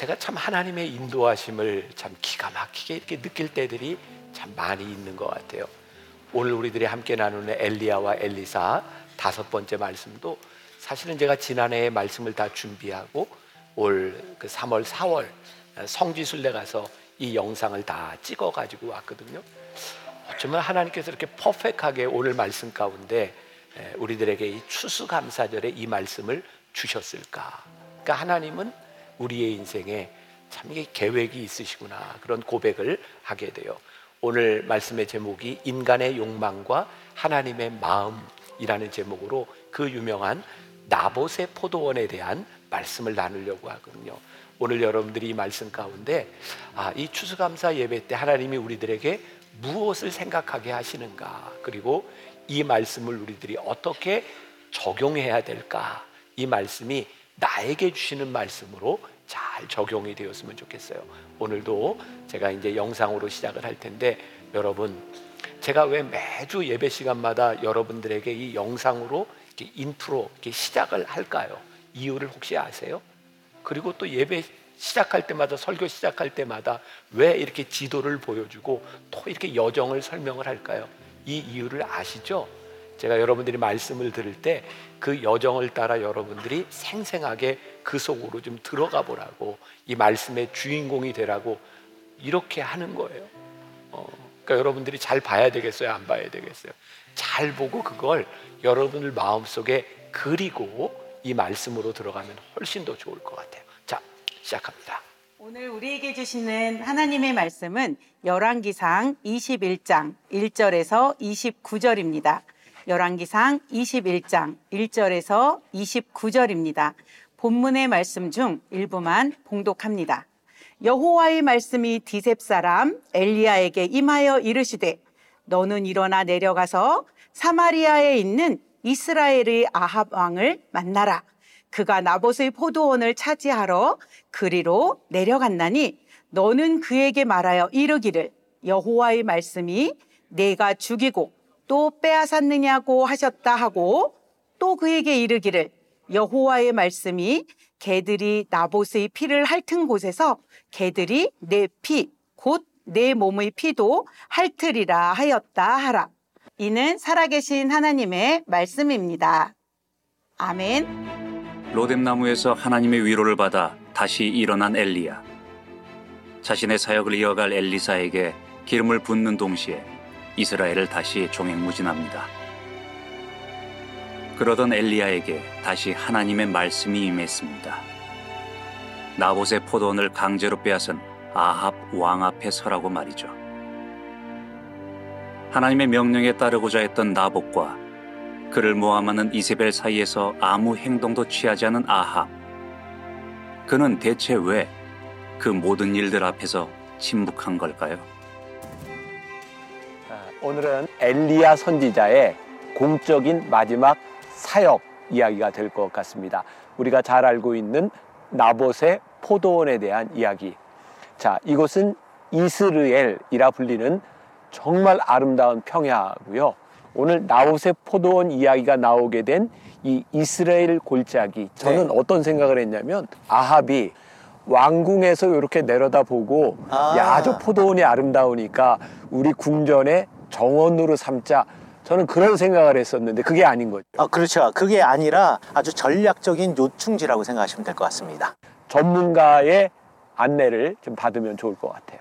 제가 참 하나님의 인도하심을 참 기가 막히게 이렇게 느낄 때들이 참 많이 있는 것 같아요. 오늘 우리들이 함께 나누는 엘리야와 엘리사 다섯 번째 말씀도 사실은 제가 지난해에 말씀을 다 준비하고 올 그 3월, 4월 성지순례 가서 이 영상을 다 찍어 가지고 왔거든요. 어쩌면 하나님께서 이렇게 퍼펙하게 오늘 말씀 가운데 우리들에게 이 추수감사절에 이 말씀을 주셨을까? 그러니까 하나님은 우리의 인생에 참 이게 계획이 있으시구나 그런 고백을 하게 돼요. 오늘 말씀의 제목이 인간의 욕망과 하나님의 마음이라는 제목으로 그 유명한 나봇의 포도원에 대한 말씀을 나누려고 하거든요. 오늘 여러분들이 이 말씀 가운데 아, 이 추수감사 예배 때 하나님이 우리들에게 무엇을 생각하게 하시는가 그리고 이 말씀을 우리들이 어떻게 적용해야 될까 이 말씀이 나에게 주시는 말씀으로 잘 적용이 되었으면 좋겠어요. 오늘도 제가 이제 영상으로 시작을 할 텐데 여러분 제가 왜 매주 예배 시간마다 여러분들에게 이 영상으로 이렇게 intro로 이렇게 시작을 할까요? 이유를 혹시 아세요? 그리고 또 예배 시작할 때마다 설교 시작할 때마다 왜 이렇게 지도를 보여주고 또 이렇게 여정을 설명을 할까요? 이 이유를 아시죠? 제가 여러분들이 말씀을 들을 때 그 여정을 따라 여러분들이 생생하게 그 속으로 좀 들어가 보라고 이 말씀의 주인공이 되라고 이렇게 하는 거예요. 어, 그러니까 여러분들이 잘 봐야 되겠어요, 안 봐야 되겠어요? 잘 보고 그걸 여러분들 마음 속에 그리고 이 말씀으로 들어가면 훨씬 더 좋을 것 같아요. 자, 시작합니다. 오늘 우리에게 주시는 하나님의 말씀은 열왕기상 21장 1절에서 29절입니다. 열왕기상 21장 1절에서 29절입니다. 본문의 말씀 중 일부만 봉독합니다. 여호와의 말씀이 디셉 사람 엘리야에게 임하여 이르시되 너는 일어나 내려가서 사마리아에 있는 이스라엘의 아합 왕을 만나라. 그가 나봇의 포도원을 차지하러 그리로 내려갔나니 너는 그에게 말하여 이르기를 여호와의 말씀이 내가 죽이고 또 빼앗았느냐고 하셨다 하고 또 그에게 이르기를 여호와의 말씀이 개들이 나봇의 피를 핥은 곳에서 개들이 내 피 곧 내 몸의 피도 핥으리라 하였다 하라. 이는 살아계신 하나님의 말씀입니다. 아멘. 로뎀나무에서 하나님의 위로를 받아 다시 일어난 엘리야. 자신의 사역을 이어갈 엘리사에게 기름을 붓는 동시에 이스라엘을 다시 종횡무진합니다. 그러던 엘리야에게 다시 하나님의 말씀이 임했습니다. 나봇의 포도원을 강제로 빼앗은 아합 왕 앞에 서라고 말이죠. 하나님의 명령에 따르고자 했던 나봇과 그를 모함하는 이세벨 사이에서 아무 행동도 취하지 않은 아합. 그는 대체 왜 그 모든 일들 앞에서 침묵한 걸까요? 오늘은 엘리야 선지자의 공적인 마지막 사역 이야기가 될 것 같습니다. 우리가 잘 알고 있는 나봇의 포도원에 대한 이야기. 자, 이곳은 이스르엘이라 불리는 정말 아름다운 평야고요. 오늘 나봇의 포도원 이야기가 나오게 된 이 이스라엘 골짜기 저는 네. 어떤 생각을 했냐면 아합이 왕궁에서 이렇게 내려다보고 아. 야저 포도원이 아름다우니까 우리 궁전의 정원으로 삼자 저는 그런 생각을 했었는데 그게 아닌 거죠. 아, 그렇죠. 그게 아니라 아주 전략적인 요충지라고 생각하시면 될 것 같습니다. 전문가의 안내를 좀 받으면 좋을 것 같아요.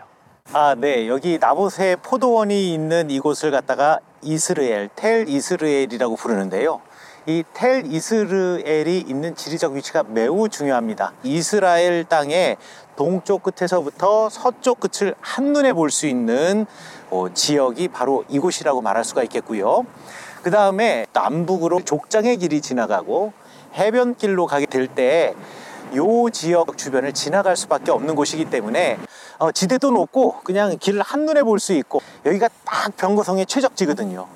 아, 네. 여기 나봇의 포도원이 있는 이곳을 갖다가 이스르엘, 텔 이스르엘이라고 부르는데요. 이 텔 이스르엘이 있는 지리적 위치가 매우 중요합니다. 이스라엘 땅의 동쪽 끝에서부터 서쪽 끝을 한눈에 볼 수 있는 어, 지역이 바로 이곳이라고 말할 수가 있겠고요. 그 다음에 남북으로 족장의 길이 지나가고 해변길로 가게 될 때 요 지역 주변을 지나갈 수밖에 없는 곳이기 때문에 어, 지대도 높고 그냥 길을 한눈에 볼 수 있고 여기가 딱 병거성의 최적지거든요.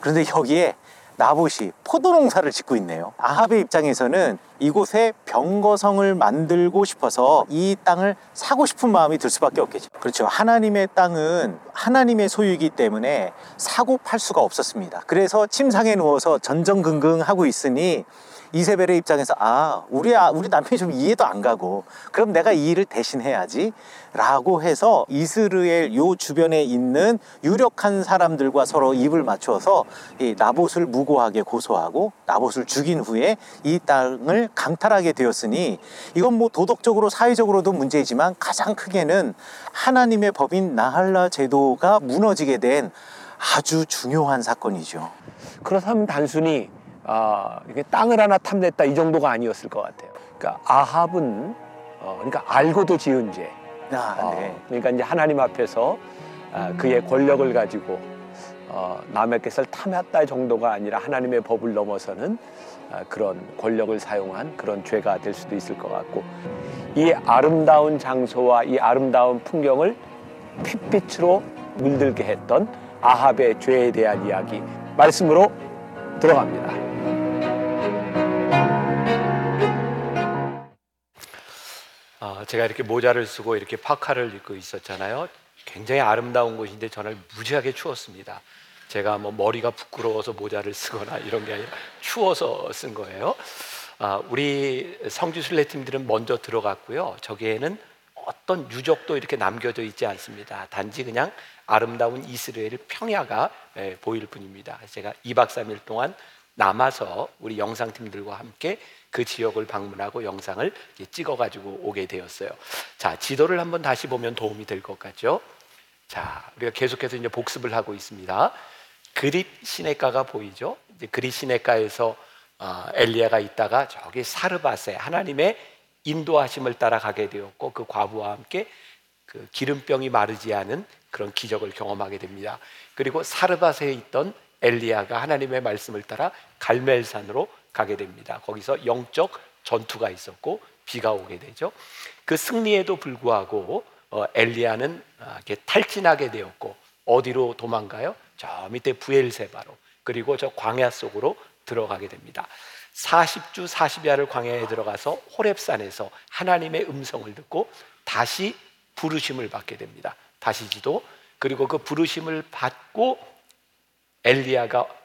그런데 여기에 나봇이 포도 농사를 짓고 있네요. 아합의 입장에서는 이곳에 병거성을 만들고 싶어서 이 땅을 사고 싶은 마음이 들 수밖에 없겠죠. 그렇죠. 하나님의 땅은 하나님의 소유이기 때문에 사고 팔 수가 없었습니다. 그래서 침상에 누워서 전전긍긍 하고 있으니 이세벨의 입장에서 아 우리 아, 우리 남편이 좀 이해도 안 가고 그럼 내가 이 일을 대신해야지라고 해서 이스라엘 요 주변에 있는 유력한 사람들과 서로 입을 맞춰서 이 나봇을 무고하게 고소하고 나봇을 죽인 후에 이 땅을 강탈하게 되었으니 이건 뭐 도덕적으로 사회적으로도 문제이지만 가장 크게는 하나님의 법인 나할라 제도가 무너지게 된 아주 중요한 사건이죠. 그렇다면 단순히 아, 이게 땅을 하나 탐냈다 이 정도가 아니었을 것 같아요. 그러니까 아합은 어, 그러니까 알고도 지은 죄. 아, 어, 네. 그러니까 이제 하나님 앞에서 아, 그의 권력을 가지고 어, 남의 것을 탐했다 정도가 아니라 하나님의 법을 넘어서는 아, 그런 권력을 사용한 그런 죄가 될 수도 있을 것 같고 이 아름다운 장소와 이 아름다운 풍경을 핏빛으로 물들게 했던 아합의 죄에 대한 이야기 말씀으로 들어갑니다. 아, 제가 이렇게 모자를 쓰고 이렇게 파카를 입고 있었잖아요. 굉장히 아름다운 곳인데 저는 무지하게 추웠습니다. 제가 뭐 머리가 부끄러워서 모자를 쓰거나 이런 게 아니라 추워서 쓴 거예요. 아, 우리 성지순례 팀들은 먼저 들어갔고요. 저기에는 어떤 유적도 이렇게 남겨져 있지 않습니다. 단지 그냥 아름다운 이스라엘 평야가 예, 보일 뿐입니다. 제가 2박 3일 동안 남아서 우리 영상팀들과 함께 그 지역을 방문하고 영상을 찍어가지고 오게 되었어요. 자, 지도를 한번 다시 보면 도움이 될 것 같죠? 자, 우리가 계속해서 이제 복습을 하고 있습니다. 그릿 시내가가 보이죠? 이제 그릿 시내가에서 어, 엘리야가 있다가 저기 사르밧에 하나님의 인도하심을 따라 가게 되었고 그 과부와 함께 그 기름병이 마르지 않은 그런 기적을 경험하게 됩니다. 그리고 사르밧에 있던 엘리야가 하나님의 말씀을 따라 갈멜산으로 가게 됩니다. 거기서 영적 전투가 있었고 비가 오게 되죠. 그 승리에도 불구하고 어, 엘리야는 아, 탈진하게 되었고 어디로 도망가요? 저 밑에 부엘세바로 그리고 저 광야 속으로 들어가게 됩니다. 40주 40야를 광야에 들어가서 호렙산에서 하나님의 음성을 듣고 다시 부르심을 받게 됩니다. 다시 지도 그리고 그 부르심을 받고 엘리야가 야,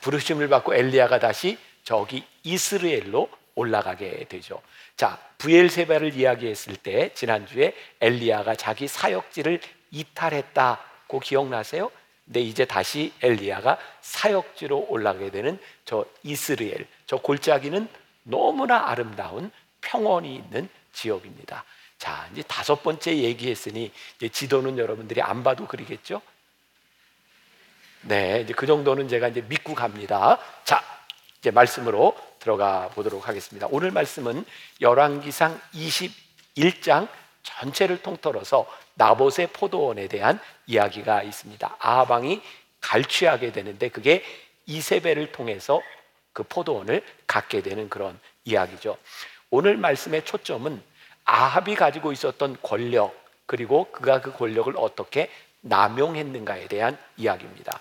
부르심을 받고 엘리야가 다시 저기 이스라엘로 올라가게 되죠. 자, 부엘세바를 이야기했을 때 지난주에 엘리야가 자기 사역지를 이탈했다고 기억나세요? 근데 이제 다시 엘리야가 사역지로 올라가게 되는 저 이스라엘, 저 골짜기는 너무나 아름다운 평원이 있는 지역입니다. 자, 이제 다섯 번째 얘기했으니 이제 지도는 여러분들이 안 봐도 그리겠죠? 네, 이제 그 정도는 제가 이제 믿고 갑니다. 자, 이제 말씀으로 들어가 보도록 하겠습니다. 오늘 말씀은 열왕기상 21장 전체를 통틀어서 나봇의 포도원에 대한 이야기가 있습니다. 아하방이 갈취하게 되는데 그게 이세벨을 통해서 그 포도원을 갖게 되는 그런 이야기죠. 오늘 말씀의 초점은 아합이 가지고 있었던 권력 그리고 그가 그 권력을 어떻게 남용했는가에 대한 이야기입니다.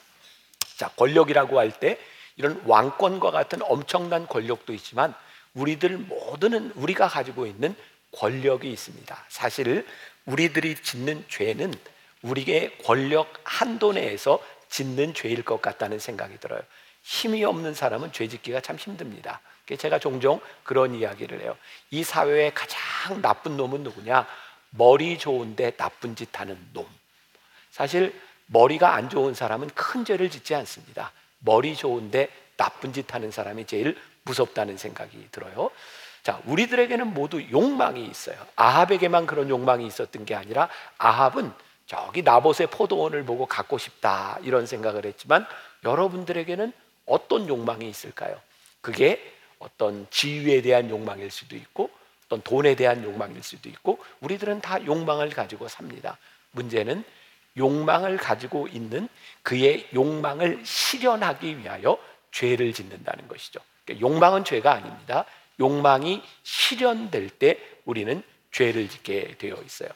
자, 권력이라고 할 때 이런 왕권과 같은 엄청난 권력도 있지만 우리들 모두는 우리가 가지고 있는 권력이 있습니다. 사실 우리들이 짓는 죄는 우리의 권력 한도 내에서 짓는 죄일 것 같다는 생각이 들어요. 힘이 없는 사람은 죄 짓기가 참 힘듭니다. 제가 종종 그런 이야기를 해요. 이 사회의 가장 나쁜 놈은 누구냐? 머리 좋은데 나쁜 짓 하는 놈. 사실 머리가 안 좋은 사람은 큰 죄를 짓지 않습니다. 머리 좋은데 나쁜 짓 하는 사람이 제일 무섭다는 생각이 들어요. 자, 우리들에게는 모두 욕망이 있어요. 아합에게만 그런 욕망이 있었던 게 아니라 아합은 저기 나봇의 포도원을 보고 갖고 싶다 이런 생각을 했지만 여러분들에게는 어떤 욕망이 있을까요? 그게 어떤 지위에 대한 욕망일 수도 있고 어떤 돈에 대한 욕망일 수도 있고 우리들은 다 욕망을 가지고 삽니다. 문제는 욕망을 가지고 있는 그의 욕망을 실현하기 위하여 죄를 짓는다는 것이죠. 그러니까 욕망은 죄가 아닙니다. 욕망이 실현될 때 우리는 죄를 짓게 되어 있어요.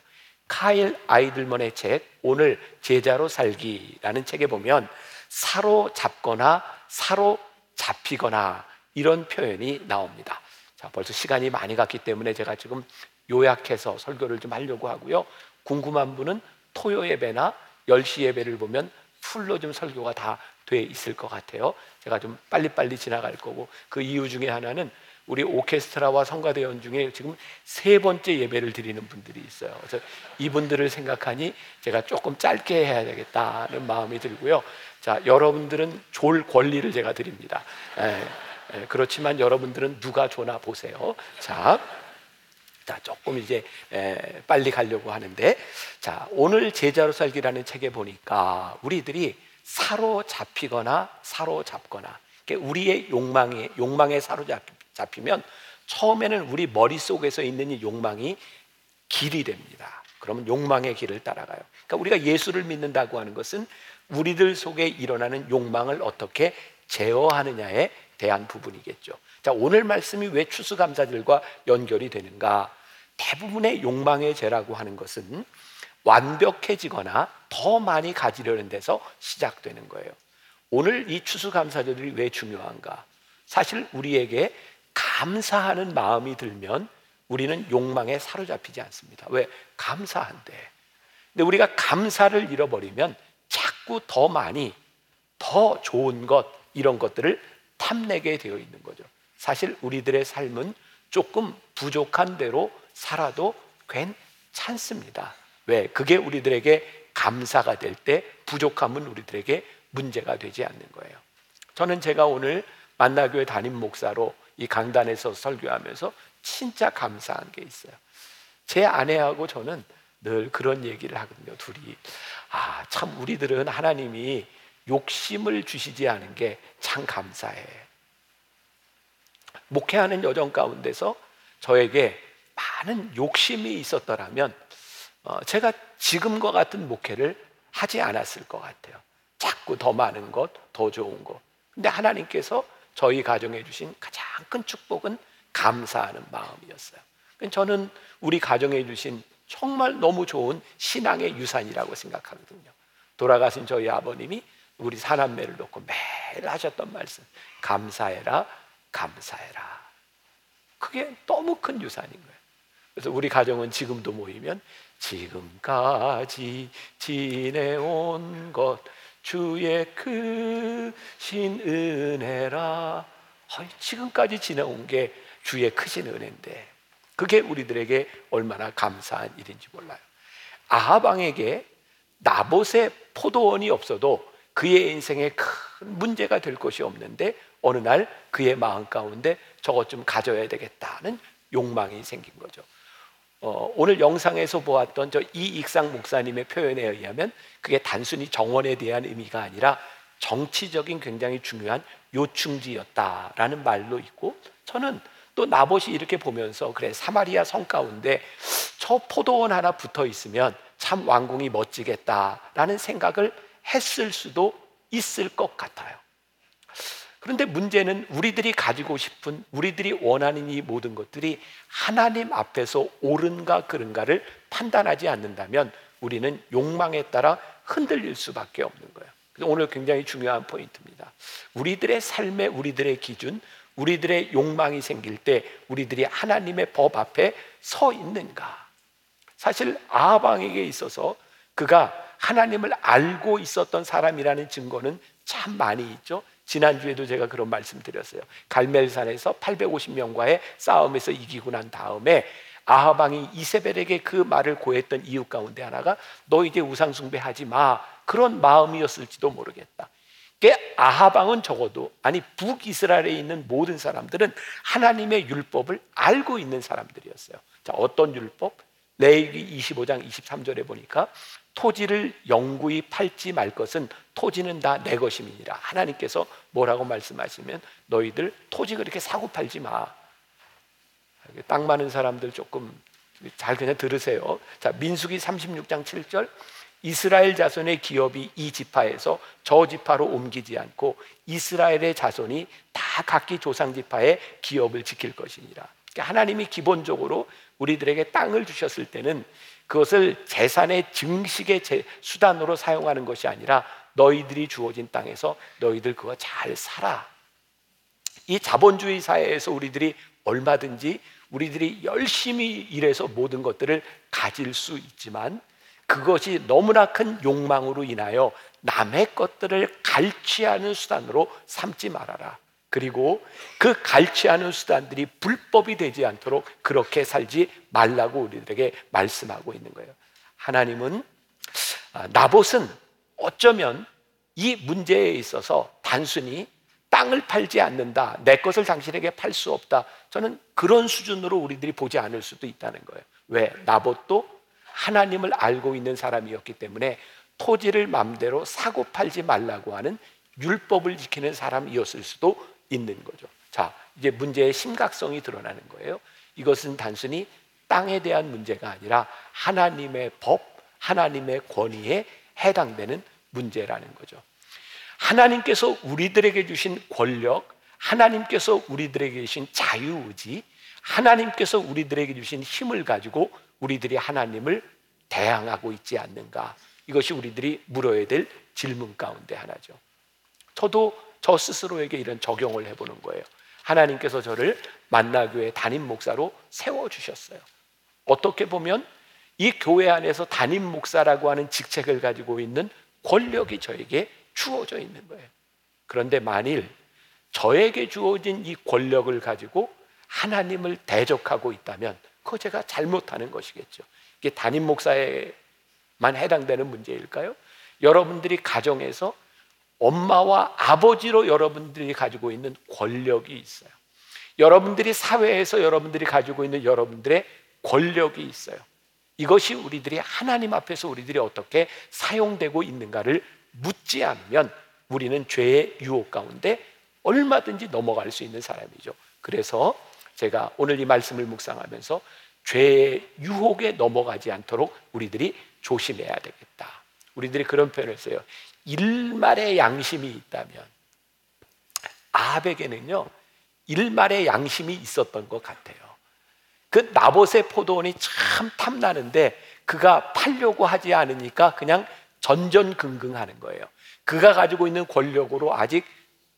카일 아이들먼의 책 오늘 제자로 살기라는 책에 보면 사로잡거나 사로잡히거나 이런 표현이 나옵니다. 자, 벌써 시간이 많이 갔기 때문에 제가 지금 요약해서 설교를 좀 하려고 하고요. 궁금한 분은 토요 예배나 10시 예배를 보면 풀로 좀 설교가 다 돼 있을 것 같아요. 제가 좀 빨리빨리 지나갈 거고 그 이유 중에 하나는 우리 오케스트라와 성가대원 중에 지금 세 번째 예배를 드리는 분들이 있어요. 그래서 이분들을 생각하니 제가 조금 짧게 해야 되겠다는 마음이 들고요. 자, 여러분들은 졸 권리를 제가 드립니다. 예, 예, 그렇지만 여러분들은 누가 조나 보세요. 자, 자, 조금 이제 에, 빨리 가려고 하는데, 자, 오늘 제자로 살기라는 책에 보니까 우리들이 사로잡히거나 사로잡거나, 우리의 욕망에 욕망에 사로잡히면 처음에는 우리 머릿 속에서 있는 이 욕망이 길이 됩니다. 그러면 욕망의 길을 따라가요. 그러니까 우리가 예수를 믿는다고 하는 것은 우리들 속에 일어나는 욕망을 어떻게 제어하느냐에 대한 부분이겠죠. 자, 오늘 말씀이 왜 추수감사절과 연결이 되는가? 대부분의 욕망의 죄라고 하는 것은 완벽해지거나 더 많이 가지려는 데서 시작되는 거예요. 오늘 이 추수감사절이 왜 중요한가? 사실 우리에게 감사하는 마음이 들면 우리는 욕망에 사로잡히지 않습니다. 왜? 감사한데. 근데 우리가 감사를 잃어버리면 자꾸 더 많이, 더 좋은 것, 이런 것들을 탐내게 되어 있는 거죠. 사실 우리들의 삶은 조금 부족한 대로 살아도 괜찮습니다. 왜? 그게 우리들에게 감사가 될 때 부족함은 우리들에게 문제가 되지 않는 거예요. 저는 제가 오늘 만나교회 담임 목사로 이 강단에서 설교하면서 진짜 감사한 게 있어요. 제 아내하고 저는 늘 그런 얘기를 하거든요. 둘이 아, 참 우리들은 하나님이 욕심을 주시지 않은 게 참 감사해. 목회하는 여정 가운데서 저에게 많은 욕심이 있었더라면 어, 제가 지금과 같은 목회를 하지 않았을 것 같아요. 자꾸 더 많은 것, 더 좋은 것. 근데 하나님께서 저희 가정에 주신 가장 큰 축복은 감사하는 마음이었어요. 저는 우리 가정에 주신 정말 너무 좋은 신앙의 유산이라고 생각하거든요. 돌아가신 저희 아버님이 우리 사남매를 놓고 매일 하셨던 말씀. 감사해라, 감사해라. 그게 너무 큰 유산인 거예요. 그래서 우리 가정은 지금도 모이면 지금까지 지내온 것 주의 크신 은혜라. 지금까지 지내온 게 주의 크신 은혜인데 그게 우리들에게 얼마나 감사한 일인지 몰라요. 아하방에게 나봇의 포도원이 없어도 그의 인생에 큰 문제가 될 것이 없는데 어느 날 그의 마음 가운데 저것 좀 가져야 되겠다는 욕망이 생긴 거죠. 어, 오늘 영상에서 보았던 저 이익상 목사님의 표현에 의하면 그게 단순히 정원에 대한 의미가 아니라 정치적인 굉장히 중요한 요충지였다라는 말로 있고 저는 또 나봇이 이렇게 보면서 그래 사마리아 성 가운데 저 포도원 하나 붙어 있으면 참 왕궁이 멋지겠다라는 생각을 했을 수도 있을 것 같아요. 그런데 문제는 우리들이 가지고 싶은 우리들이 원하는 이 모든 것들이 하나님 앞에서 옳은가 그른가를 판단하지 않는다면 우리는 욕망에 따라 흔들릴 수밖에 없는 거예요. 그래서 오늘 굉장히 중요한 포인트입니다. 우리들의 삶의 우리들의 기준, 우리들의 욕망이 생길 때 우리들이 하나님의 법 앞에 서 있는가? 사실 아하방에게 있어서 그가 하나님을 알고 있었던 사람이라는 증거는 참 많이 있죠. 지난주에도 제가 그런 말씀 드렸어요. 갈멜산에서 850명과의 싸움에서 이기고 난 다음에 아하방이 이세벨에게 그 말을 고했던 이유 가운데 하나가 너 이제 우상 숭배하지 마. 그런 마음이었을지도 모르겠다. 아하방은 적어도 아니 북이스라엘에 있는 모든 사람들은 하나님의 율법을 알고 있는 사람들이었어요. 자, 어떤 율법? 레위기 25장 23절에 보니까 토지를 영구히 팔지 말 것은 토지는 다 내 것임이니라. 하나님께서 뭐라고 말씀하시면 너희들 토지 그렇게 사고 팔지 마. 땅 많은 사람들 조금 잘 그냥 들으세요. 자, 민수기 36장 7절 이스라엘 자손의 기업이 이 지파에서 저 지파로 옮기지 않고 이스라엘의 자손이 다 각기 조상 지파의 기업을 지킬 것이니라. 그러니까 하나님이 기본적으로 우리들에게 땅을 주셨을 때는 그것을 재산의 증식의 수단으로 사용하는 것이 아니라 너희들이 주어진 땅에서 너희들 그거 잘 살아. 이 자본주의 사회에서 우리들이 얼마든지 우리들이 열심히 일해서 모든 것들을 가질 수 있지만 그것이 너무나 큰 욕망으로 인하여 남의 것들을 갈취하는 수단으로 삼지 말아라. 그리고 그 갈취하는 수단들이 불법이 되지 않도록 그렇게 살지 말라고 우리들에게 말씀하고 있는 거예요. 하나님은 아, 나봇은 어쩌면 이 문제에 있어서 단순히 땅을 팔지 않는다. 내 것을 당신에게 팔 수 없다. 저는 그런 수준으로 우리들이 보지 않을 수도 있다는 거예요. 왜? 나봇도 하나님을 알고 있는 사람이었기 때문에 토지를 맘대로 사고 팔지 말라고 하는 율법을 지키는 사람이었을 수도 있는 거죠. 자, 이제 문제의 심각성이 드러나는 거예요. 이것은 단순히 땅에 대한 문제가 아니라 하나님의 법, 하나님의 권위에 해당되는 문제라는 거죠. 하나님께서 우리들에게 주신 권력, 하나님께서 우리들에게 주신 자유의지, 하나님께서 우리들에게 주신 힘을 가지고 우리들이 하나님을 대항하고 있지 않는가? 이것이 우리들이 물어야 될 질문 가운데 하나죠. 저도 저 스스로에게 이런 적용을 해보는 거예요. 하나님께서 저를 만나교회 담임 목사로 세워주셨어요. 어떻게 보면 이 교회 안에서 담임 목사라고 하는 직책을 가지고 있는 권력이 저에게 주어져 있는 거예요. 그런데 만일 저에게 주어진 이 권력을 가지고 하나님을 대적하고 있다면 그거 제가 잘못하는 것이겠죠. 이게 담임 목사에만 해당되는 문제일까요? 여러분들이 가정에서 엄마와 아버지로 여러분들이 가지고 있는 권력이 있어요. 여러분들이 사회에서 여러분들이 가지고 있는 여러분들의 권력이 있어요. 이것이 우리들이 하나님 앞에서 우리들이 어떻게 사용되고 있는가를 묻지 않으면 우리는 죄의 유혹 가운데 얼마든지 넘어갈 수 있는 사람이죠. 그래서 제가 오늘 이 말씀을 묵상하면서 죄의 유혹에 넘어가지 않도록 우리들이 조심해야 되겠다. 우리들이 그런 표현을 써요. 일말의 양심이 있다면 아합에게는요 일말의 양심이 있었던 것 같아요. 그 나봇의 포도원이 참 탐나는데 그가 팔려고 하지 않으니까 그냥 전전긍긍하는 거예요. 그가 가지고 있는 권력으로 아직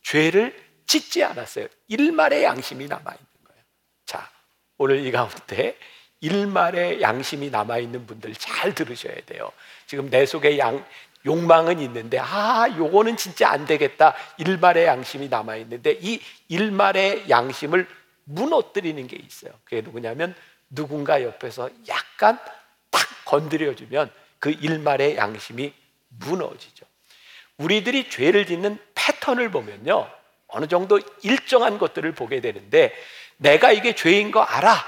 죄를 짓지 않았어요. 일말의 양심이 남아 있는 거예요. 자, 오늘 이 가운데 일말의 양심이 남아 있는 분들 잘 들으셔야 돼요. 지금 내 속에 양 욕망은 있는데 아, 요거는 진짜 안 되겠다. 일말의 양심이 남아 있는데 이 일말의 양심을 무너뜨리는 게 있어요. 그게 누구냐면 누군가 옆에서 약간 탁 건드려 주면 그 일말의 양심이 무너지죠. 우리들이 죄를 짓는 패턴을 보면요. 어느 정도 일정한 것들을 보게 되는데 내가 이게 죄인 거 알아.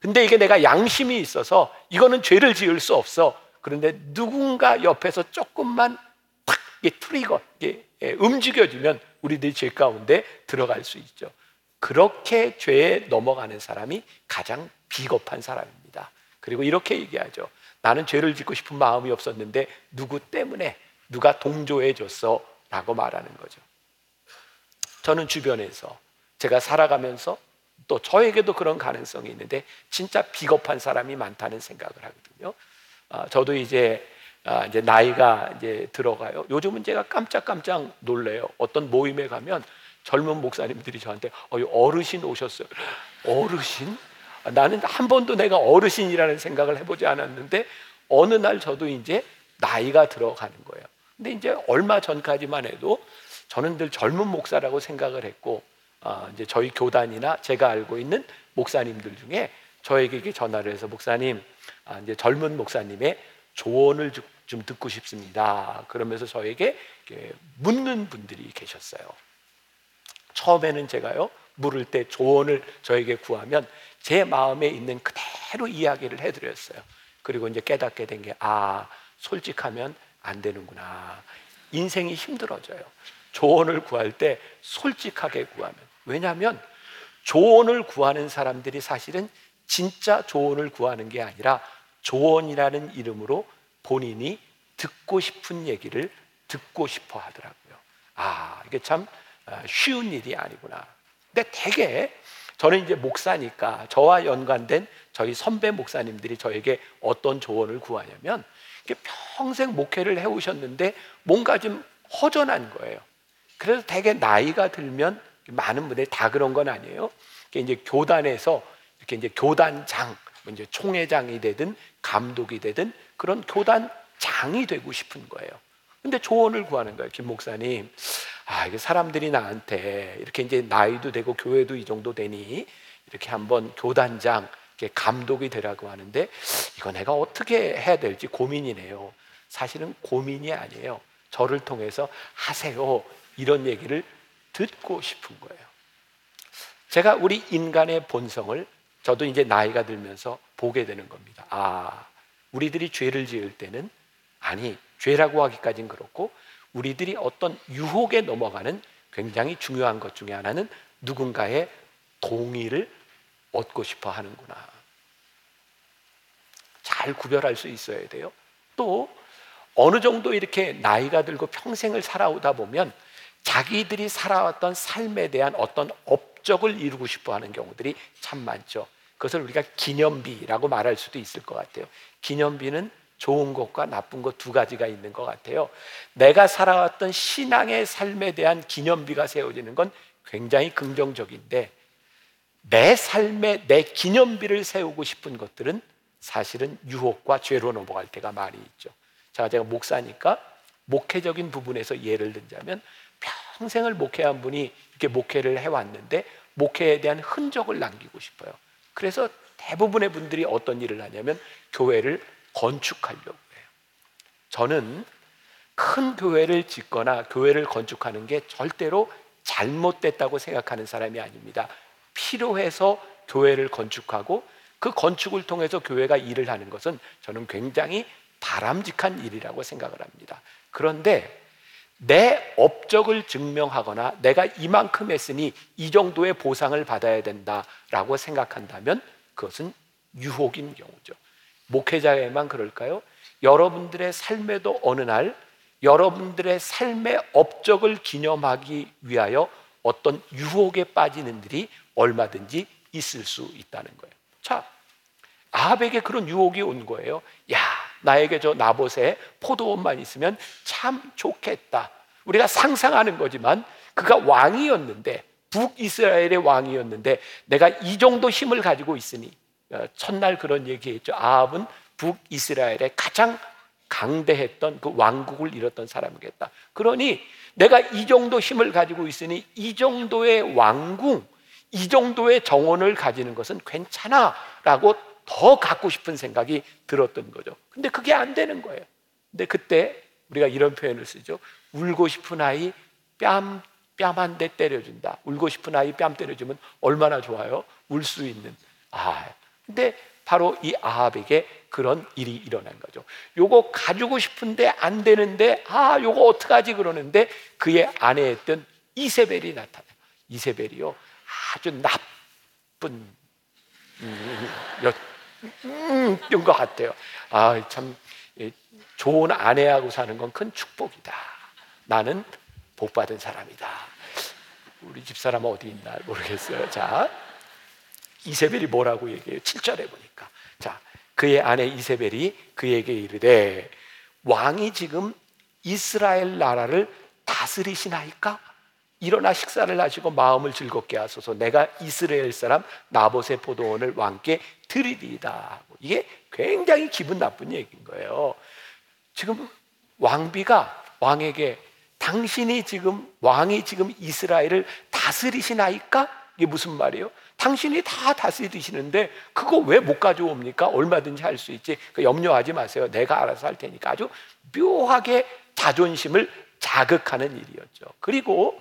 근데 이게 내가 양심이 있어서 이거는 죄를 지을 수 없어. 그런데 누군가 옆에서 조금만 탁 트리거 움직여주면 우리들이 죄 가운데 들어갈 수 있죠. 그렇게 죄에 넘어가는 사람이 가장 비겁한 사람입니다. 그리고 이렇게 얘기하죠. 나는 죄를 짓고 싶은 마음이 없었는데 누구 때문에 누가 동조해 줬어 라고 말하는 거죠. 저는 주변에서 제가 살아가면서 또 저에게도 그런 가능성이 있는데 진짜 비겁한 사람이 많다는 생각을 하거든요. 아, 저도 이제 아, 이제 나이가 이제 들어가요. 요즘은 제가 깜짝깜짝 놀래요. 어떤 모임에 가면 젊은 목사님들이 저한테 어, 어르신 오셨어요. 어르신? 나는 한 번도 내가 어르신이라는 생각을 해보지 않았는데 어느 날 저도 이제 나이가 들어가는 거예요. 근데 이제 얼마 전까지만 해도 저는 늘 젊은 목사라고 생각을 했고 어, 이제 저희 교단이나 제가 알고 있는 목사님들 중에 저에게 전화를 해서 목사님 아, 이제 젊은 목사님의 조언을 좀 듣고 싶습니다. 그러면서 저에게 묻는 분들이 계셨어요. 처음에는 제가요 물을 때 조언을 저에게 구하면 제 마음에 있는 그대로 이야기를 해드렸어요. 그리고 이제 깨닫게 된 게 아 솔직하면 안 되는구나. 인생이 힘들어져요. 조언을 구할 때 솔직하게 구하면 왜냐하면 조언을 구하는 사람들이 사실은 진짜 조언을 구하는 게 아니라 조언이라는 이름으로 본인이 듣고 싶은 얘기를 듣고 싶어 하더라고요. 아, 이게 참 아, 쉬운 일이 아니구나. 근데 대개 저는 이제 목사니까 저와 연관된 저희 선배 목사님들이 저에게 어떤 조언을 구하냐면 평생 목회를 해오셨는데 뭔가 좀 허전한 거예요. 그래서 대개 나이가 들면 많은 분들이 다 그런 건 아니에요. 이제 교단에서 이렇게 이제 교단장, 이제 총회장이 되든 감독이 되든 그런 교단 장이 되고 싶은 거예요. 근데 조언을 구하는 거예요. 김 목사님. 아, 이게 사람들이 나한테 이렇게 이제 나이도 되고 교회도 이 정도 되니 이렇게 한번 교단장 이렇게 감독이 되라고 하는데 이거 내가 어떻게 해야 될지 고민이네요. 사실은 고민이 아니에요. 저를 통해서 하세요. 이런 얘기를 듣고 싶은 거예요. 제가 우리 인간의 본성을 저도 이제 나이가 들면서 보게 되는 겁니다. 아, 우리들이 죄를 지을 때는 아니, 죄라고 하기까진 그렇고 우리들이 어떤 유혹에 넘어가는 굉장히 중요한 것 중에 하나는 누군가의 동의를 얻고 싶어 하는구나. 잘 구별할 수 있어야 돼요. 또 어느 정도 이렇게 나이가 들고 평생을 살아오다 보면 자기들이 살아왔던 삶에 대한 어떤 업적을 이루고 싶어 하는 경우들이 참 많죠. 그것을 우리가 기념비라고 말할 수도 있을 것 같아요. 기념비는 좋은 것과 나쁜 것 두 가지가 있는 것 같아요. 내가 살아왔던 신앙의 삶에 대한 기념비가 세워지는 건 굉장히 긍정적인데 내 삶에 내 기념비를 세우고 싶은 것들은 사실은 유혹과 죄로 넘어갈 때가 많이 있죠. 자, 제가 목사니까 목회적인 부분에서 예를 들자면 평생을 목회한 분이 이렇게 목회를 해왔는데 목회에 대한 흔적을 남기고 싶어요. 그래서 대부분의 분들이 어떤 일을 하냐면 교회를 건축하려고 해요. 저는 큰 교회를 짓거나 교회를 건축하는 게 절대로 잘못됐다고 생각하는 사람이 아닙니다. 필요해서 교회를 건축하고 그 건축을 통해서 교회가 일을 하는 것은 저는 굉장히 바람직한 일이라고 생각을 합니다. 그런데 내 업적을 증명하거나 내가 이만큼 했으니 이 정도의 보상을 받아야 된다라고 생각한다면 그것은 유혹인 경우죠. 목회자에만 그럴까요? 여러분들의 삶에도 어느 날 여러분들의 삶의 업적을 기념하기 위하여 어떤 유혹에 빠지는 일이 얼마든지 있을 수 있다는 거예요. 자, 아합에게 그런 유혹이 온 거예요. 야, 나에게 저 나봇에 포도원만 있으면 참 좋겠다. 우리가 상상하는 거지만 그가 왕이었는데 북이스라엘의 왕이었는데 내가 이 정도 힘을 가지고 있으니 어, 첫날 그런 얘기했죠. 아합은 북이스라엘의 가장 강대했던 그 왕국을 잃었던 사람이겠다. 그러니 내가 이 정도 힘을 가지고 있으니 이 정도의 왕궁, 이 정도의 정원을 가지는 것은 괜찮아 라고 더 갖고 싶은 생각이 들었던 거죠. 근데 그게 안 되는 거예요. 근데 그때 우리가 이런 표현을 쓰죠. 울고 싶은 아이 뺨, 뺨 한 대 때려준다. 울고 싶은 아이 뺨 때려주면 얼마나 좋아요? 울 수 있는. 아, 근데 바로 이 아합에게 그런 일이 일어난 거죠. 요거 가지고 싶은데 안 되는데, 아, 요거 어떡하지 그러는데 그의 아내였던 이세벨이 나타나요. 이세벨이요. 아주 나쁜, 음, 여, 음, 것 같아요. 아, 참, 좋은 아내하고 사는 건 큰 축복이다. 나는 복 받은 사람이다. 우리 집사람 어디 있나 모르겠어요. 자, 이세벨이 뭐라고 얘기해요? 7절에 보니까. 자, 그의 아내 이세벨이 그에게 이르되 왕이 지금 이스라엘 나라를 다스리시나이까? 일어나 식사를 하시고 마음을 즐겁게 하소서 내가 이스라엘 사람 나봇의 포도원을 왕께 드리리이다. 이게 굉장히 기분 나쁜 얘기인 거예요. 지금 왕비가 왕에게 당신이 지금 왕이 지금 이스라엘을 다스리시나이까? 이게 무슨 말이에요? 당신이 다 다스리시는데 그거 왜 못 가져옵니까? 얼마든지 할 수 있지. 그 염려하지 마세요. 내가 알아서 할 테니까 아주 묘하게 자존심을 자극하는 일이었죠. 그리고 어,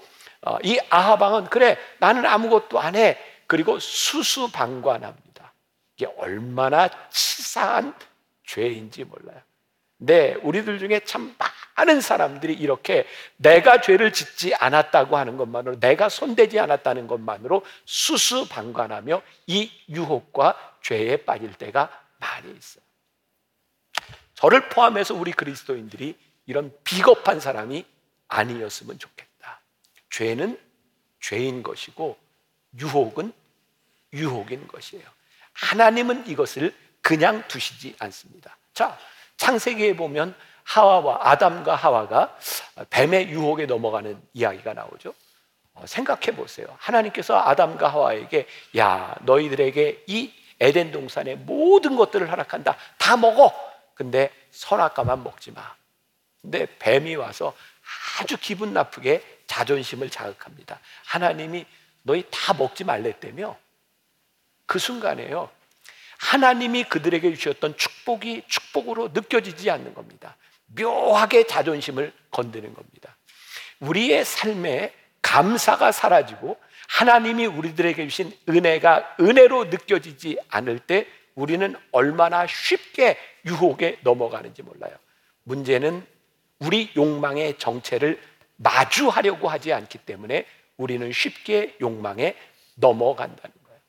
이 아하방은 그래 나는 아무것도 안 해. 그리고 수수방관합니다. 이게 얼마나 치사한 죄인지 몰라요. 네, 우리들 중에 참 많은 사람들이 이렇게 내가 죄를 짓지 않았다고 하는 것만으로 내가 손대지 않았다는 것만으로 수수방관하며 이 유혹과 죄에 빠질 때가 많이 있어요. 저를 포함해서 우리 그리스도인들이 이런 비겁한 사람이 아니었으면 좋겠다. 죄는 죄인 것이고 유혹은 유혹인 것이에요. 하나님은 이것을 그냥 두시지 않습니다. 자, 창세기에 보면 하와와 아담과 하와가 뱀의 유혹에 넘어가는 이야기가 나오죠. 어, 생각해 보세요. 하나님께서 아담과 하와에게 야 너희들에게 이 에덴 동산의 모든 것들을 허락한다. 다 먹어. 근데 선악과만 먹지 마. 근데 뱀이 와서 아주 기분 나쁘게 자존심을 자극합니다. 하나님이 너희 다 먹지 말랬다며. 그 순간에요. 하나님이 그들에게 주셨던 축복이 축복으로 느껴지지 않는 겁니다. 묘하게 자존심을 건드는 겁니다. 우리의 삶에 감사가 사라지고 하나님이 우리들에게 주신 은혜가 은혜로 느껴지지 않을 때 우리는 얼마나 쉽게 유혹에 넘어가는지 몰라요. 문제는 우리 욕망의 정체를 마주하려고 하지 않기 때문에 우리는 쉽게 욕망에 넘어간다는 거예요.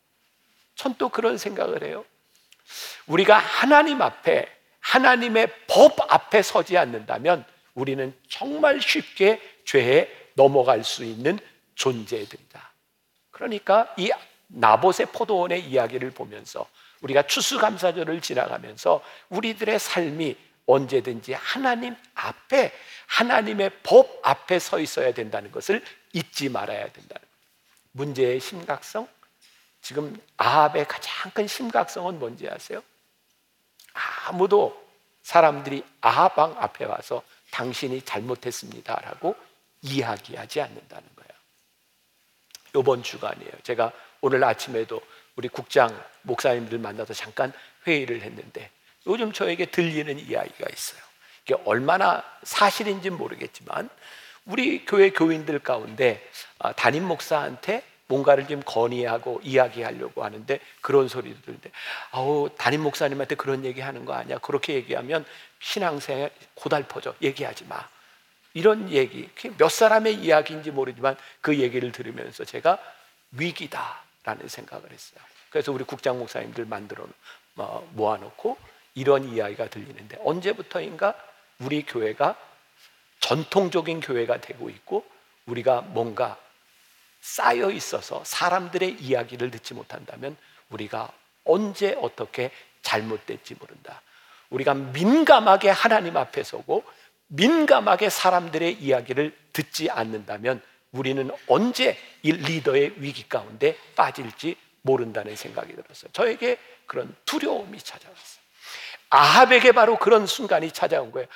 전 또 그런 생각을 해요. 우리가 하나님 앞에 하나님의 법 앞에 서지 않는다면 우리는 정말 쉽게 죄에 넘어갈 수 있는 존재들이다. 그러니까 이 나봇의 포도원의 이야기를 보면서 우리가 추수감사절을 지나가면서 우리들의 삶이 언제든지 하나님 앞에 하나님의 법 앞에 서 있어야 된다는 것을 잊지 말아야 된다는. 문제의 심각성 지금 아합의 가장 큰 심각성은 뭔지 아세요? 아무도 사람들이 아합 왕 앞에 와서 당신이 잘못했습니다라고 이야기하지 않는다는 거예요. 이번 주간이에요. 제가 오늘 아침에도 우리 국장 목사님들 만나서 잠깐 회의를 했는데 요즘 저에게 들리는 이야기가 있어요. 이게 얼마나 사실인지 모르겠지만 우리 교회 교인들 가운데 아, 담임 목사한테 뭔가를 좀 건의하고 이야기하려고 하는데 그런 소리도 들는데 아우 담임 목사님한테 그런 얘기 하는 거 아니야? 그렇게 얘기하면 신앙생활 고달퍼져. 얘기하지 마. 이런 얘기. 몇 사람의 이야기인지 모르지만 그 얘기를 들으면서 제가 위기다라는 생각을 했어요. 그래서 우리 국장 목사님들 만들어 어, 모아놓고 이런 이야기가 들리는데 언제부터인가 우리 교회가 전통적인 교회가 되고 있고 우리가 뭔가 쌓여 있어서 사람들의 이야기를 듣지 못한다면 우리가 언제 어떻게 잘못됐지 모른다. 우리가 민감하게 하나님 앞에 서고 민감하게 사람들의 이야기를 듣지 않는다면 우리는 언제 이 리더의 위기 가운데 빠질지 모른다는 생각이 들었어요. 저에게 그런 두려움이 찾아왔어요. 아합에게 바로 그런 순간이 찾아온 거예요.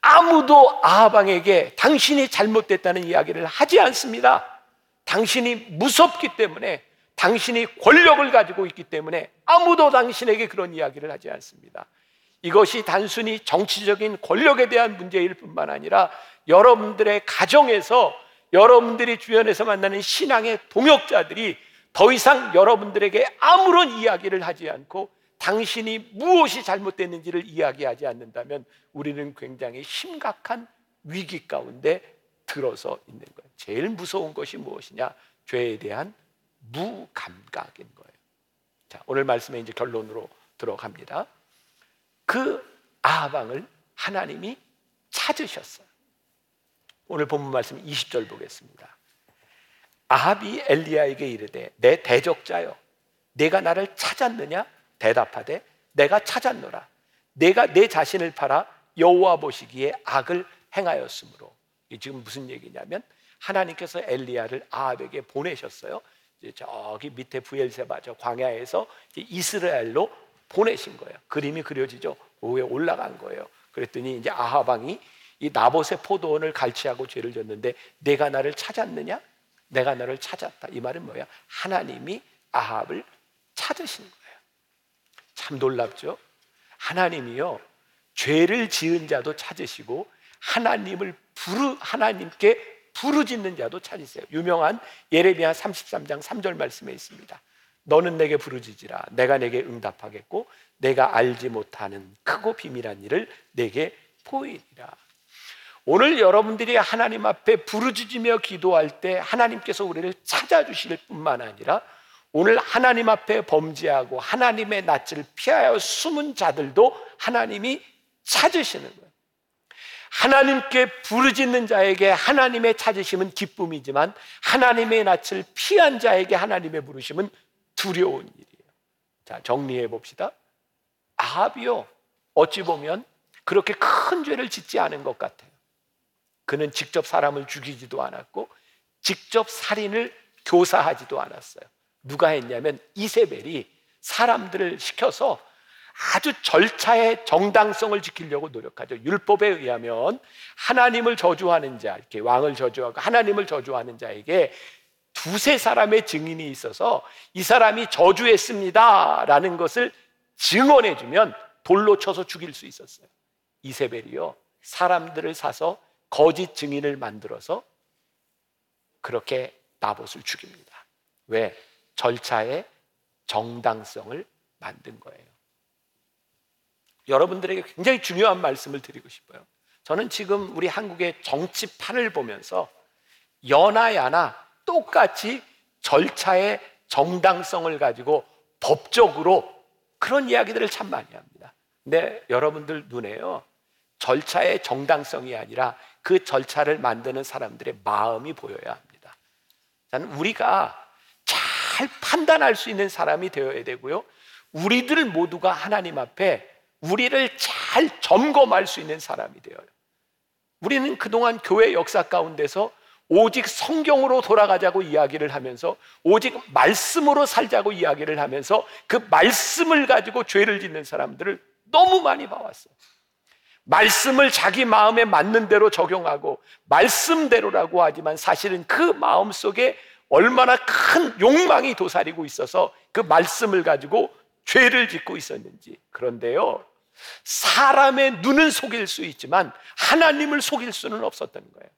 아무도 아합왕에게 당신이 잘못됐다는 이야기를 하지 않습니다. 당신이 무섭기 때문에 당신이 권력을 가지고 있기 때문에 아무도 당신에게 그런 이야기를 하지 않습니다. 이것이 단순히 정치적인 권력에 대한 문제일 뿐만 아니라 여러분들의 가정에서 여러분들이 주변에서 만나는 신앙의 동역자들이 더 이상 여러분들에게 아무런 이야기를 하지 않고 당신이 무엇이 잘못됐는지를 이야기하지 않는다면 우리는 굉장히 심각한 위기 가운데 들어서 있는 거예요. 제일 무서운 것이 무엇이냐? 죄에 대한 무감각인 거예요. 자, 오늘 말씀에 이제 결론으로 들어갑니다. 그 아합왕을 하나님이 찾으셨어요. 오늘 본문 말씀 20절 보겠습니다. 아합이 엘리야에게 이르되 내 대적자여 내가 나를 찾았느냐 대답하되 내가 찾았노라 내가 내 자신을 팔아 여호와 보시기에 악을 행하였으므로 지금 무슨 얘기냐면 하나님께서 엘리야를 아합에게 보내셨어요. 저기 밑에 부엘세바 저 광야에서 이스라엘로 보내신 거예요. 그림이 그려지죠. 위에 올라간 거예요. 그랬더니 이제 아하방이 이 나봇의 포도원을 갈취하고 죄를 졌는데 내가 나를 찾았느냐? 내가 너를 찾았다. 이 말은 뭐야? 하나님이 아합을 찾으신 거예요. 참 놀랍죠? 하나님이요. 죄를 지은 자도 찾으시고 하나님을 부르 하나님께 부르짖는 자도 찾으세요. 유명한 예레미야 33장 3절 말씀에 있습니다. 너는 내게 부르짖으라 내가 내게 응답하겠고 내가 알지 못하는 크고 비밀한 일을 내게 보이리라. 오늘 여러분들이 하나님 앞에 부르짖으며 기도할 때 하나님께서 우리를 찾아주실 뿐만 아니라 오늘 하나님 앞에 범죄하고 하나님의 낯을 피하여 숨은 자들도 하나님이 찾으시는 거예요. 하나님께 부르짖는 자에게 하나님의 찾으심은 기쁨이지만 하나님의 낯을 피한 자에게 하나님의 부르심은 두려운 일이에요. 자, 정리해 봅시다. 아합이요. 어찌 보면 그렇게 큰 죄를 짓지 않은 것 같아요. 그는 직접 사람을 죽이지도 않았고 직접 살인을 교사하지도 않았어요. 누가 했냐면 이세벨이 사람들을 시켜서 아주 절차의 정당성을 지키려고 노력하죠. 율법에 의하면 하나님을 저주하는 자, 이렇게 왕을 저주하고 하나님을 저주하는 자에게 두세 사람의 증인이 있어서 이 사람이 저주했습니다라는 것을 증언해 주면 돌로 쳐서 죽일 수 있었어요. 이세벨이요. 사람들을 사서 거짓 증인을 만들어서 그렇게 나봇을 죽입니다. 왜? 절차의 정당성을 만든 거예요. 여러분들에게 굉장히 중요한 말씀을 드리고 싶어요. 저는 지금 우리 한국의 정치판을 보면서 연하야나 똑같이 절차의 정당성을 가지고 법적으로 그런 이야기들을 참 많이 합니다. 근데 여러분들 눈에요. 절차의 정당성이 아니라 그 절차를 만드는 사람들의 마음이 보여야 합니다. 저는 우리가 잘 판단할 수 있는 사람이 되어야 되고요. 우리들 모두가 하나님 앞에 우리를 잘 점검할 수 있는 사람이 되어요. 우리는 그동안 교회 역사 가운데서 오직 성경으로 돌아가자고 이야기를 하면서 오직 말씀으로 살자고 이야기를 하면서 그 말씀을 가지고 죄를 짓는 사람들을 너무 많이 봐왔어요. 말씀을 자기 마음에 맞는 대로 적용하고 말씀대로라고 하지만 사실은 그 마음 속에 얼마나 큰 욕망이 도사리고 있어서 그 말씀을 가지고 죄를 짓고 있었는지. 그런데요, 사람의 눈은 속일 수 있지만 하나님을 속일 수는 없었던 거예요.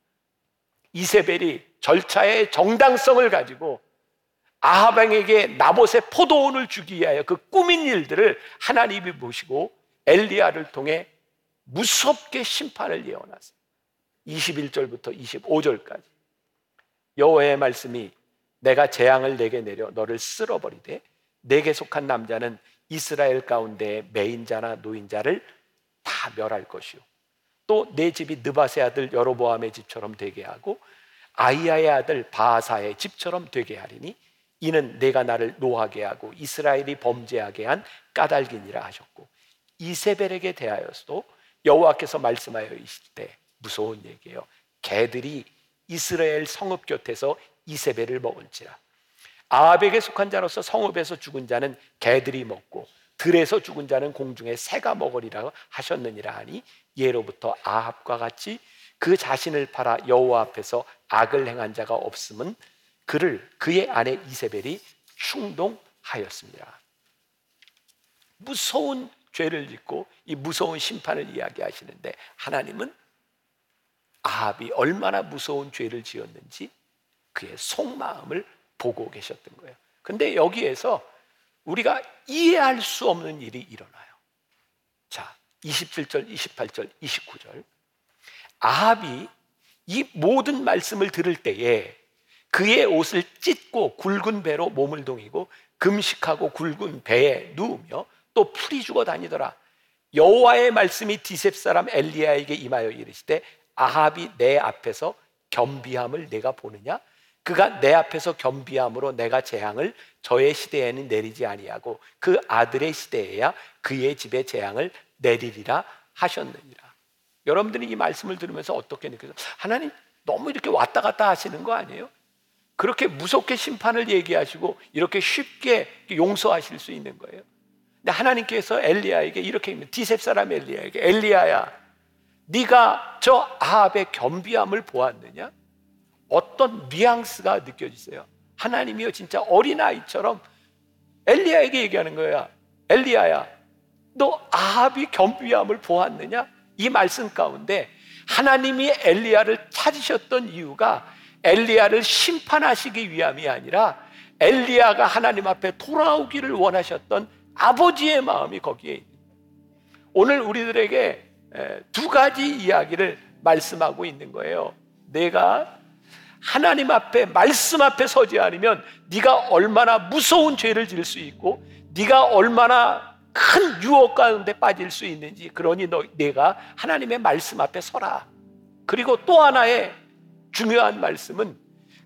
이세벨이 절차의 정당성을 가지고 아하방에게 나봇의 포도원을 주기 위하여 그 꾸민 일들을 하나님이 보시고 엘리야를 통해 무섭게 심판을 예언하세요. 21절부터 25절까지 여호와의 말씀이 내가 재앙을 내게 내려 너를 쓸어버리되 내게 속한 남자는 이스라엘 가운데 매인자나 노인자를 다 멸할 것이요 또 내 집이 느바세 아들 여로보암의 집처럼 되게 하고 아이야의 아들 바하사의 집처럼 되게 하리니 이는 내가 나를 노하게 하고 이스라엘이 범죄하게 한 까닭이니라 하셨고 이세벨에게 대하여서도 여호와께서 말씀하여 이실 때 무서운 얘기예요. 개들이 이스라엘 성읍 곁에서 이세벨을 먹은지라. 아합에게 속한 자로서 성읍에서 죽은 자는 개들이 먹고 들에서 죽은 자는 공중에 새가 먹으리라 하셨느니라 하니 예로부터 아합과 같이 그 자신을 팔아 여호와 앞에서 악을 행한 자가 없음은 그를 그의 아내 이세벨이 충동하였습니다. 무서운 죄를 짓고 이 무서운 심판을 이야기하시는데 하나님은 아합이 얼마나 무서운 죄를 지었는지 그의 속마음을 보고 계셨던 거예요. 근데 여기에서 우리가 이해할 수 없는 일이 일어나요. 자, 27절, 28절, 29절. 아합이 이 모든 말씀을 들을 때에 그의 옷을 찢고 굵은 배로 몸을 동이고 금식하고 굵은 배에 누우며 또 풀이 죽어 다니더라. 여호와의 말씀이 디셉 사람 엘리야에게 임하여 이르시되 아합이 내 앞에서 겸비함을 내가 보느냐? 그가 내 앞에서 겸비함으로 내가 재앙을 저의 시대에는 내리지 아니하고 그 아들의 시대에야 그의 집에 재앙을 내리리라 하셨느니라. 여러분들이 이 말씀을 들으면서 어떻게 느껴요? 하나님 너무 이렇게 왔다 갔다 하시는 거 아니에요? 그렇게 무섭게 심판을 얘기하시고 이렇게 쉽게 용서하실 수 있는 거예요. 근데 하나님께서 엘리야에게 이렇게 디셉 사람 엘리야에게 엘리야야 네가 저 아합의 겸비함을 보았느냐? 어떤 뉘앙스가 느껴지세요? 하나님이요 진짜 어린아이처럼 엘리야에게 얘기하는 거야. 엘리야야 너 아합이 겸비함을 보았느냐? 이 말씀 가운데 하나님이 엘리야를 찾으셨던 이유가 엘리야를 심판하시기 위함이 아니라 엘리야가 하나님 앞에 돌아오기를 원하셨던 아버지의 마음이 거기에 있는 오늘 우리들에게 두 가지 이야기를 말씀하고 있는 거예요. 내가 하나님 앞에 말씀 앞에 서지 않으면 네가 얼마나 무서운 죄를 지을 수 있고 네가 얼마나 큰 유혹 가운데 빠질 수 있는지 그러니 너 내가 하나님의 말씀 앞에 서라. 그리고 또 하나의 중요한 말씀은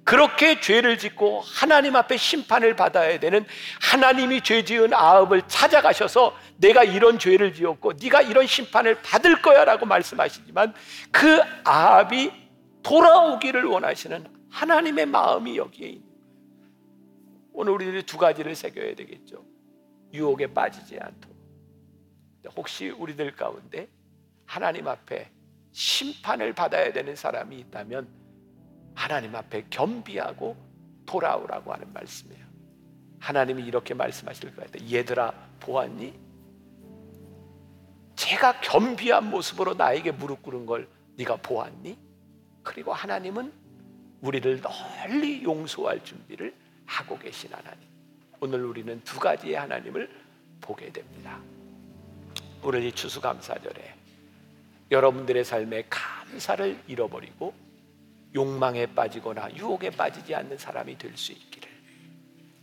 그렇게 죄를 짓고 하나님 앞에 심판을 받아야 되는 하나님이 죄 지은 아합을 찾아가셔서 내가 이런 죄를 지었고 네가 이런 심판을 받을 거야라고 말씀하시지만 그 아합이 돌아오기를 원하시는 하나님의 마음이 여기에 있는 거예요. 오늘 우리들이 두 가지를 새겨야 되겠죠. 유혹에 빠지지 않도록 혹시 우리들 가운데 하나님 앞에 심판을 받아야 되는 사람이 있다면 하나님 앞에 겸비하고 돌아오라고 하는 말씀이에요. 하나님이 이렇게 말씀하실 거예요. 얘들아 보았니? 제가 겸비한 모습으로 나에게 무릎 꿇은 걸 네가 보았니? 그리고 하나님은 우리를 널리 용서할 준비를 하고 계신 하나님. 오늘 우리는 두 가지의 하나님을 보게 됩니다. 오늘 이 추수감사절에 여러분들의 삶에 감사를 잃어버리고 욕망에 빠지거나 유혹에 빠지지 않는 사람이 될 수 있기를.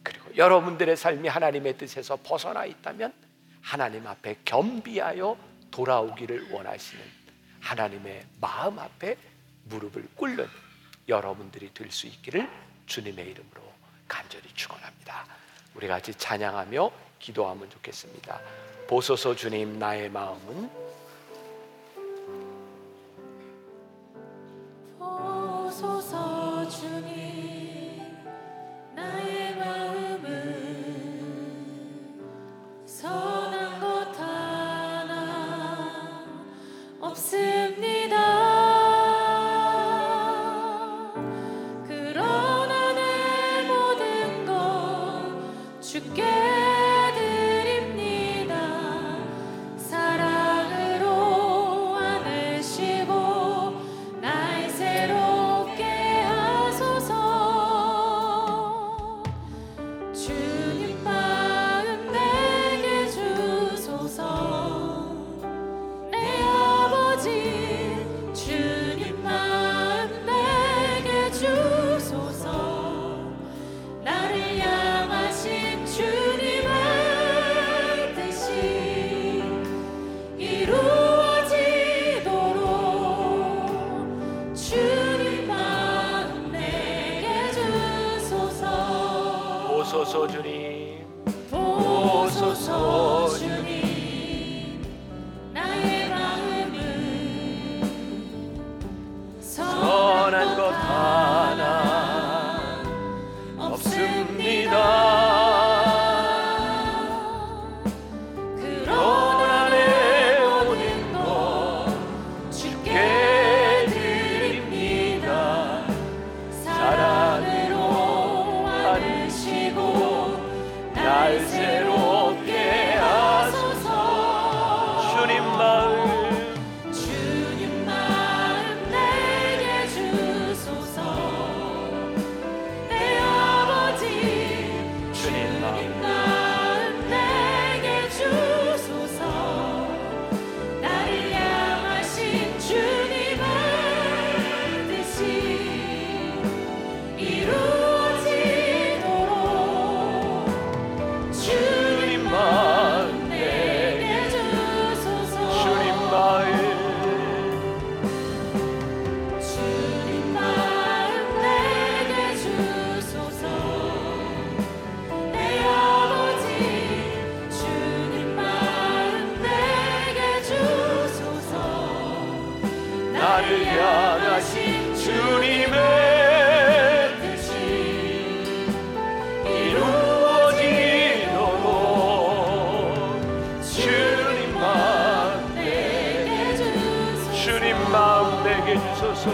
그리고 여러분들의 삶이 하나님의 뜻에서 벗어나 있다면 하나님 앞에 겸비하여 돌아오기를 원하시는 하나님의 마음 앞에 무릎을 꿇는 여러분들이 될 수 있기를 주님의 이름으로 간절히 축원합니다. 우리 같이 찬양하며 기도하면 좋겠습니다. 보소서 주님 나의 마음은 보소서 주님 나의 주님 마음 내게 주소서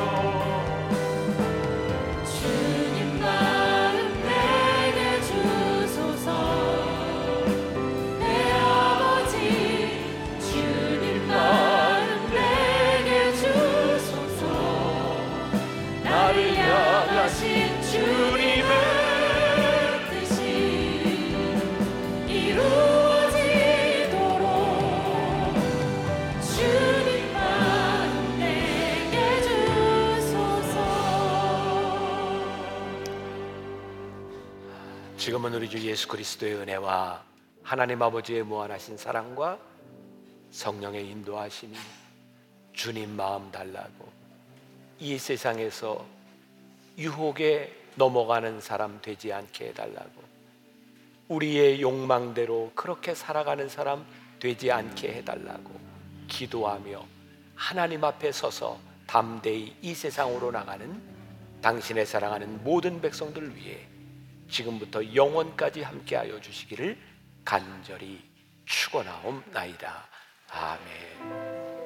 지금은 우리 주 예수 그리스도의 은혜와 하나님 아버지의 무한하신 사랑과 성령의 인도하심이 주님 마음 달라고 이 세상에서 유혹에 넘어가는 사람 되지 않게 해달라고 우리의 욕망대로 그렇게 살아가는 사람 되지 않게 해달라고 기도하며 하나님 앞에 서서 담대히 이 세상으로 나가는 당신의 사랑하는 모든 백성들 위해 지금부터 영원까지 함께하여 주시기를 간절히 축원하옵나이다. 아멘.